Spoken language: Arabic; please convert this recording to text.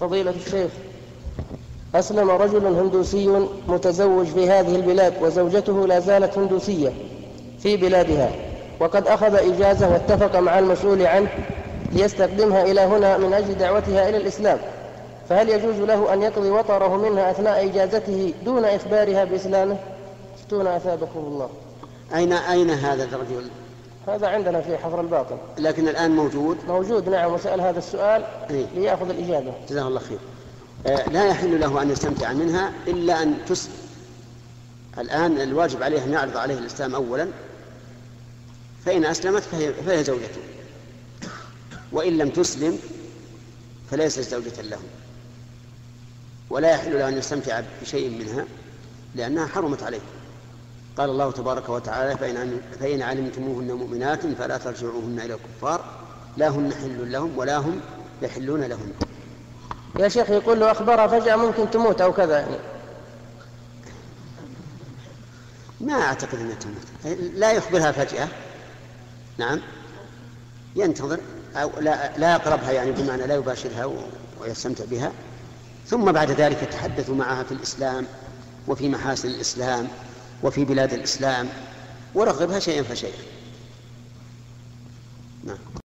فضيلة الشيخ أسلم رجل هندوسي متزوج في هذه البلاد وزوجته لا زالت هندوسية في بلادها وقد أخذ إجازة واتفق مع المسؤول عنه ليستخدمها إلى هنا من أجل دعوتها إلى الإسلام. فهل يجوز له أن يقضي وطره منها أثناء إجازته دون إخبارها بإسلامه؟ افتونا أثابكم الله. أين أين هذا الرجل؟ هذا عندنا في حفر الباطن. لكن الآن موجود؟ موجود. نعم وسأل هذا السؤال إيه؟ ليأخذ الإجابة. جزاه الله خير. آه لا يحل له أن يستمتع منها إلا أن تسلم الآن الواجب عليه أن يعرض عليه الإسلام أولا. فإن أسلمت فهي, فهي زوجته. وإن لم تسلم فليست زوجة له. ولا يحل له أن يستمتع بشيء منها لأنها حرمت عليه. قال الله تبارك وتعالى فإن, فإن علمتموهن مؤمنات فلا ترجعوهن إلى الكفار. لا هن حل لهم ولا هم يحلون لهن يا شيخ يقول له أخبرها فجأة ممكن تموت أو كذا يعني. ما أعتقد أنها تموت. لا يخبرها فجأة. نعم. ينتظر. أو لا, لا يقربها يعني بمعنى لا يباشرها ويستمتع بها. ثم بعد ذلك يتحدث معها في الإسلام وفي محاسن الإسلام. وفي بلاد الإسلام ورغبها شيئا فشيئا. نعم.